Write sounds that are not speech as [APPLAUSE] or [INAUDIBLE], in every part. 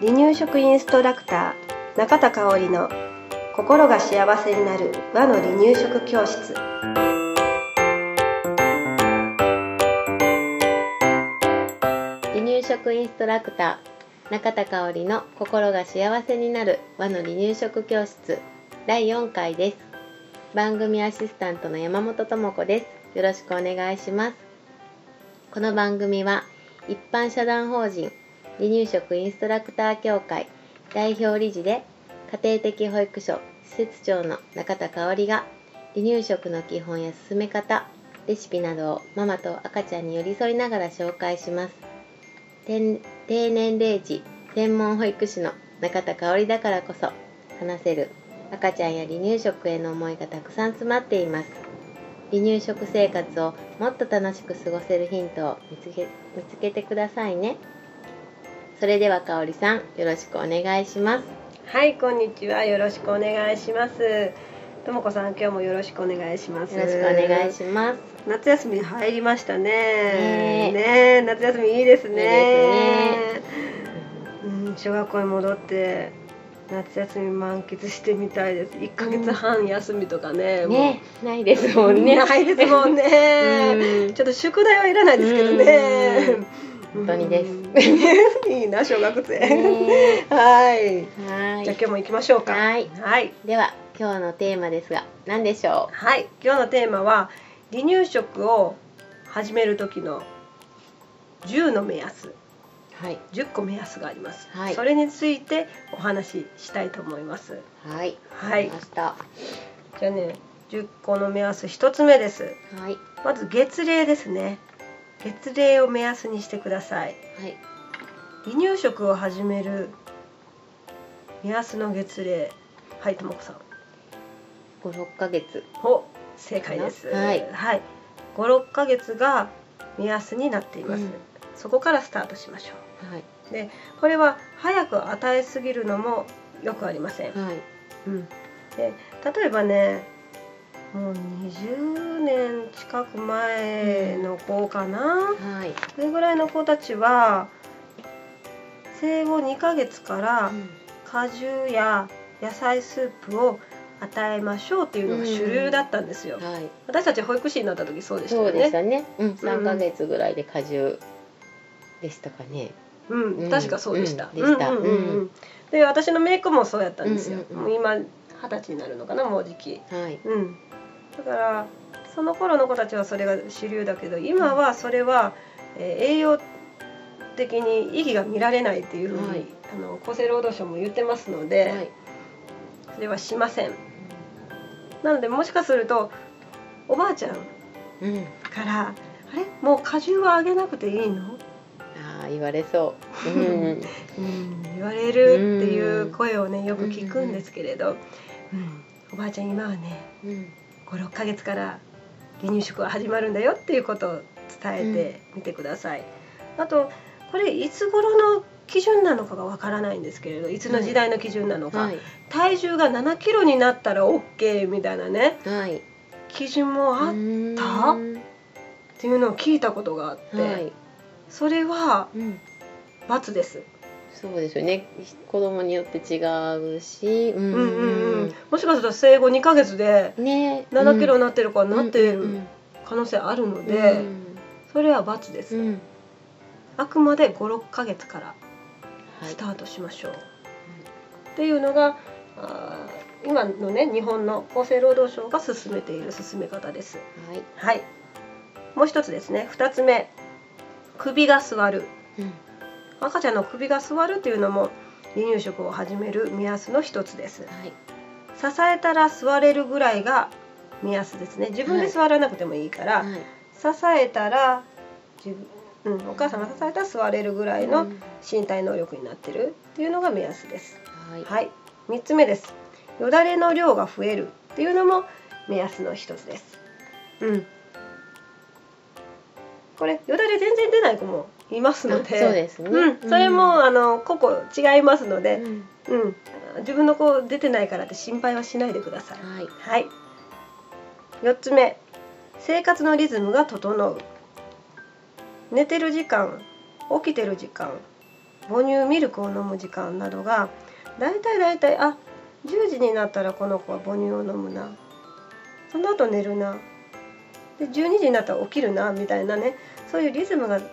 離乳食インストラクター中田香織の心が幸せになる和の離乳食教室。離乳食インストラクター中田香織の心が幸せになる和の離乳食教室。第4回です。番組アシスタントの山本智子です。よろしくお願いします。この番組は一般社団法人離乳食インストラクター協会代表理事で家庭的保育所施設長の中田香織が離乳食の基本や進め方レシピなどをママと赤ちゃんに寄り添いながら紹介します。低年齢児専門保育士の中田香織だからこそ話せる赤ちゃんや離乳食への思いがたくさん詰まっています。離乳食生活をもっと楽しく過ごせるヒントを見つけ見つけてくださいね。それでは香織さんよろしくお願いします。はいこんにちは。よろしくお願いします。ともこさん今日もよろしくお願いします。よろしくお願いします。夏休み入りましたね。ね。ね夏休みいいですね。いいですうん、小学校に戻って夏休み満喫してみたいです。1ヶ月半休みとかね、もう。ねないですもんね。ないですもんね、うん。ちょっと宿題はいらないですけどね、本当にです。う [LAUGHS] んいいな小学生、ね。[LAUGHS] はい。はい。じゃあ今日も行きましょうか。はい。はい。では今日のテーマですが何でしょはい、今日のテーマは離乳食を始める時の10の目安。うはい。10個目安があります、はい。それについてお話ししたいと思います。はい。はい。じゃあね10個の目安1つ目です。はい。まず月齢ですね。月齢を目安にしてください。はい。離乳食を始める目安の月齢。はいともこさん。五六ヶ月。お正解です。はい。はい、56ヶ月が目安になっています、うんそこからスタートしましょはい、うでこれは早く与えすぎるのもよくありません、はい、うん、で例えばねもう20年近く前の子かな、はい、それぐらいの子たちは生後2ヶ月から果汁や野菜スープを与えましょうっていうのが主流だったんですよ、はい、私たち保育士になった時そうでしたそうよねでしたね。うん、三ヶ月ぐらいで果汁でしたかね。うん、うん。確かそうでした、うんでした。うんうんうんうん。で私の姪っ子もそうやったんですよ、うんうん。うんもう今二十歳になるのかなもうじきはい、うん。だからその頃の子たちはそれが主流だけど今はそれは、えー栄養的に意義が見られないっていうふうに、はい。あの厚生労働省も言ってますので、はい、それはしません。なのでもしかするとおばあちゃんうん、から「あれ？もう果汁はあげなくていいの?」言われそう。うん、うん。言われるっていう声をねよく聞くんですけれど、うん。おばあちゃん今はねうん、56ヶ月から離乳食が始まるんだよっていうことを伝えてみてください。あとこれいつ頃の基準なのかがわからないんですけれどいつの時代の基準なのか、はい、体重が7キロになったら OK みたいなね。はい、基準もあっうたん。ていうのを聞いたことがあって、はい、それはうん、×です。そうですよね。子供によって違うし、うん、うんうん。うん、もしかすると生後2ヶ月でね、7キロになってる子はなっているうん可能性あるのうんで、それは×です、うん、うんあくまで56ヶ月からはい。スタートしましょう、っていうのがあー今のね日本の厚生労働省が進めている進め方です。はい、はい。もう一つですね。2つ目首が座る。うん、赤ちゃんの首が座るというのも離乳食を始める目安の一つです。はい、支えたら座れるぐらいが目安ですね。自分で座らなくてもいいから、はい、支えたら自分、うん、お母さんが支えたら座れるぐらいの身体能力になってるっていうのが目安です。はい、はい、3つ目です。よだれの量が増えるっていうのも目安の一つです。うん。これ。よだれ全然出ない子もいますので、あそうですね。うん、それも、あの個々違いますので、うん、うん、自分の子出てないからって心配はしないでください。はい、はい。4つ目、生活のリズムが整う。寝てる時間起きてる時間母乳ミルクを飲む時間などがだいたいだいたいあ10時になったらこの子は母乳を飲むな。その後寝るなで12時になったら起きるなみたいなねそういうリズムがち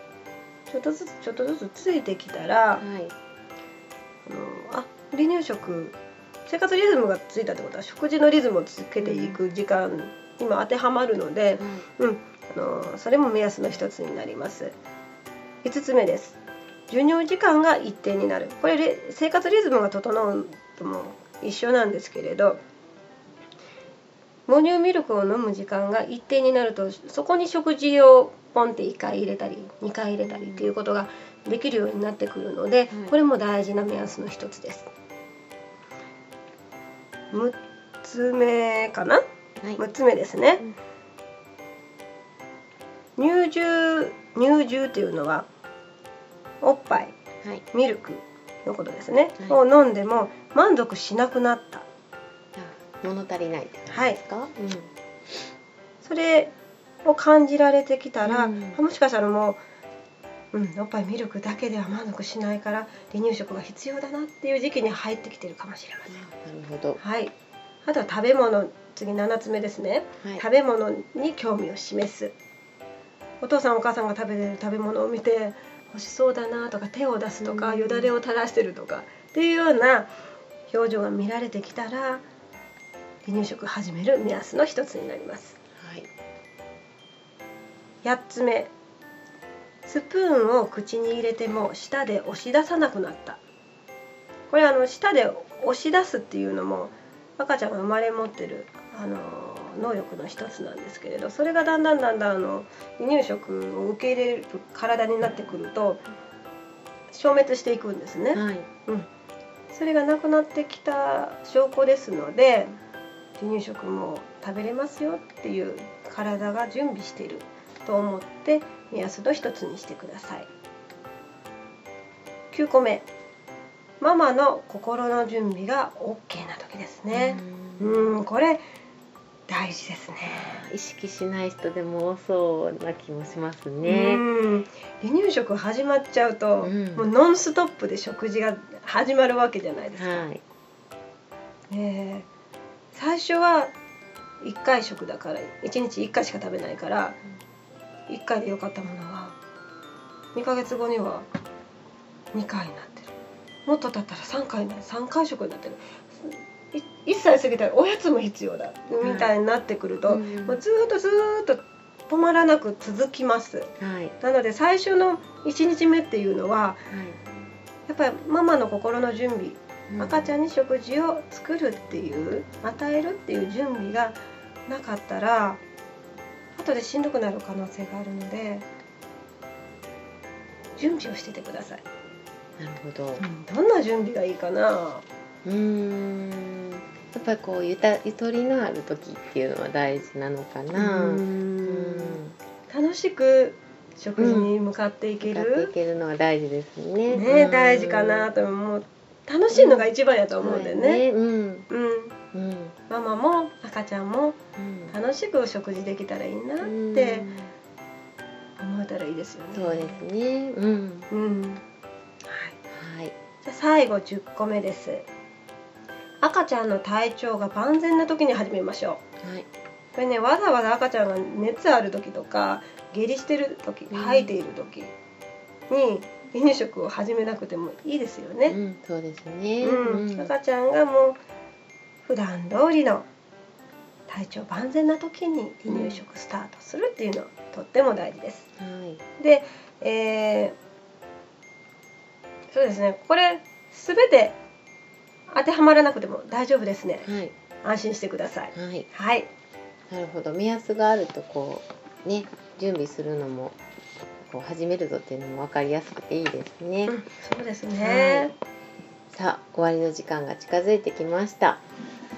ょっとずつちょっとずつついてきたらはいあのあ離乳食生活リズムがついたってことは食事のリズムをつけていく時間にも当てはまるので、うん、あのそれも目安の一つになります。5つ目です。授乳時間が一定になる。これレ生活リズムが整うとも一緒なんですけれど、母乳ミルクを飲む時間が一定になるとそこに食事をポンって1回入れたり2回入れたりっていうことができるようになってくるので、はい。これも大事な目安の一つです。6つ目かな？はい。6つ目ですね、乳汁乳汁っていうのはおっぱいはい。ミルクのことですね、はを飲んでも満足しなくなった。あ物足りないってことはいですか、それを感じられてきたら、うん。あもしかしたらもう、うん、おっぱいミルクだけでは満足しないから離乳食が必要だなっていう時期に入ってきてるかもしれません。うん、なるほど。はい、あとは食べ物次7つ目ですね、はい。食べ物に興味を示す。お父さんお母さんが食べてる食べ物を見て欲しそうだなとか手を出すとか、うん。よだれを垂らしてるとかっていうような表情が見られてきたら離乳食を始める目安の一つになります。はい。8つ目。スプーンを口に入れても舌で押し出さなくなった。これあの舌で押し出すっていうのも赤ちゃんが生まれ持ってるあの能力の一つなんですけれどそれがだんだんだんだんあの離乳食を受け入れる体になってくると消滅していくんですね。はい。それがなくなってきた証拠ですので離乳食も食べれますよっていう体が準備していると思って目安の一つにしてください。9個目。ママの心の準備が OK な時ですね。うん。うんこれ大事ですね。意識しない人でも多そうな気もしますうね。ん。離乳食始まっちゃうと、うん。もうノンストップで食事が始まるわけじゃないですか、はい。ねえ最初は1回食だから1日1回しか食べないから1回で良かったものが2ヶ月後には2回になってる。もっと経ったら3回になる。3回食になってる。い1歳過ぎたらおやつも必要だ。みたいになってくると、うん。もうずーっとずーっと止まらなく続きます。はい。なので最初の1日目っていうのははい。やっぱりママの心の準備うん赤ちゃんに食事を作るっていう与えるっていう準備がなかったら後でしんどくなる可能性があるので準備をしててください、なるほど。どんな準備がいいかな？うーん。やっぱりこうゆたゆとりのある時っていうのは大事なのかな。ううんん。楽しく食事に向かっていけ向かっている、けるのは大事ですね。ねうん大事かなと思う楽しいのが一番やと思うんでそうね、やうん。うん、うん。ママも赤ちゃんもうん楽しく食事できたらいいなっうんて思えたらいいですよね。そうですね。うん。うん。はい。はい。じゃあ最後10個目です。赤ちゃんの体調が万全な時に始めましょう。はい。これねわざわざ赤ちゃんが熱ある時とか下痢してる時うん吐いている時に離乳食を始めなくてもいいですよね。うん。そうですね。うんうん赤ちゃんがもう普段通りの体調万全な時に離乳食スタートするっていうのはとっても大事です。はい。で、えーそうですねこれ全て当てはまらなくても大丈夫ですねはい。安心してくださいはい。はいなるほど目安があるとこうね準備するのもこう始めるぞっていうのも分かりやすくていいですね、うんそうですね。さあ終わりの時間が近づいてきました。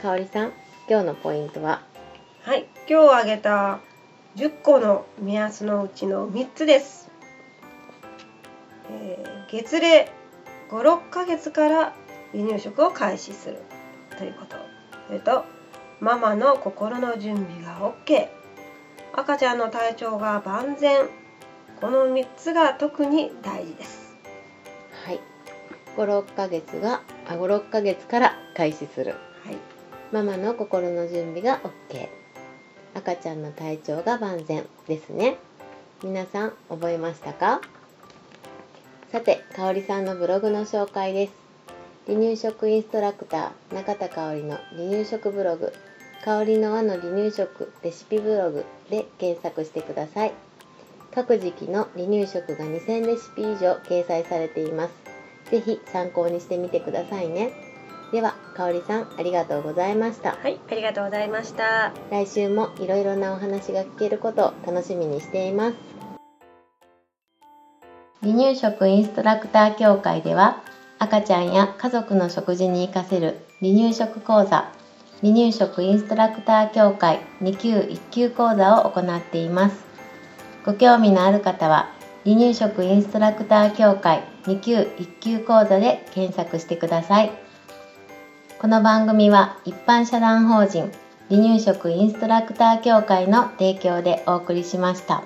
かおりさん今日のポイントは？はい、今日挙げた10個の目安のうちの3つです、えー月齢56ヶ月から離乳食を開始する。ということ。それとママの心の準備が OK 赤ちゃんの体調が万全この3つが特に大事です。はい。56ヶ月があ56ヶ月から開始する。はい。ママの心の準備が OK 赤ちゃんの体調が万全ですね。皆さん覚えましたか？さてかおりさんのブログの紹介です。離乳食インストラクター中田香織の離乳食ブログ。香りの輪の離乳食レシピブログで検索してください各時期の離乳食が2000レシピ以上掲載されています。ぜひ参考にしてみてくださいね。ではかおりさんありがとうございました。はいありがとうございました。来週もいろいろなお話が聞けることを楽しみにしています。離乳食インストラクター協会では赤ちゃんや家族の食事に活かせる離乳食講座離乳食インストラクター協会2級1級講座を行っていますご興味のある方は離乳食インストラクター協会2級1級講座で検索してくださいこの番組は一般社団法人離乳食インストラクター協会の提供でお送りしました。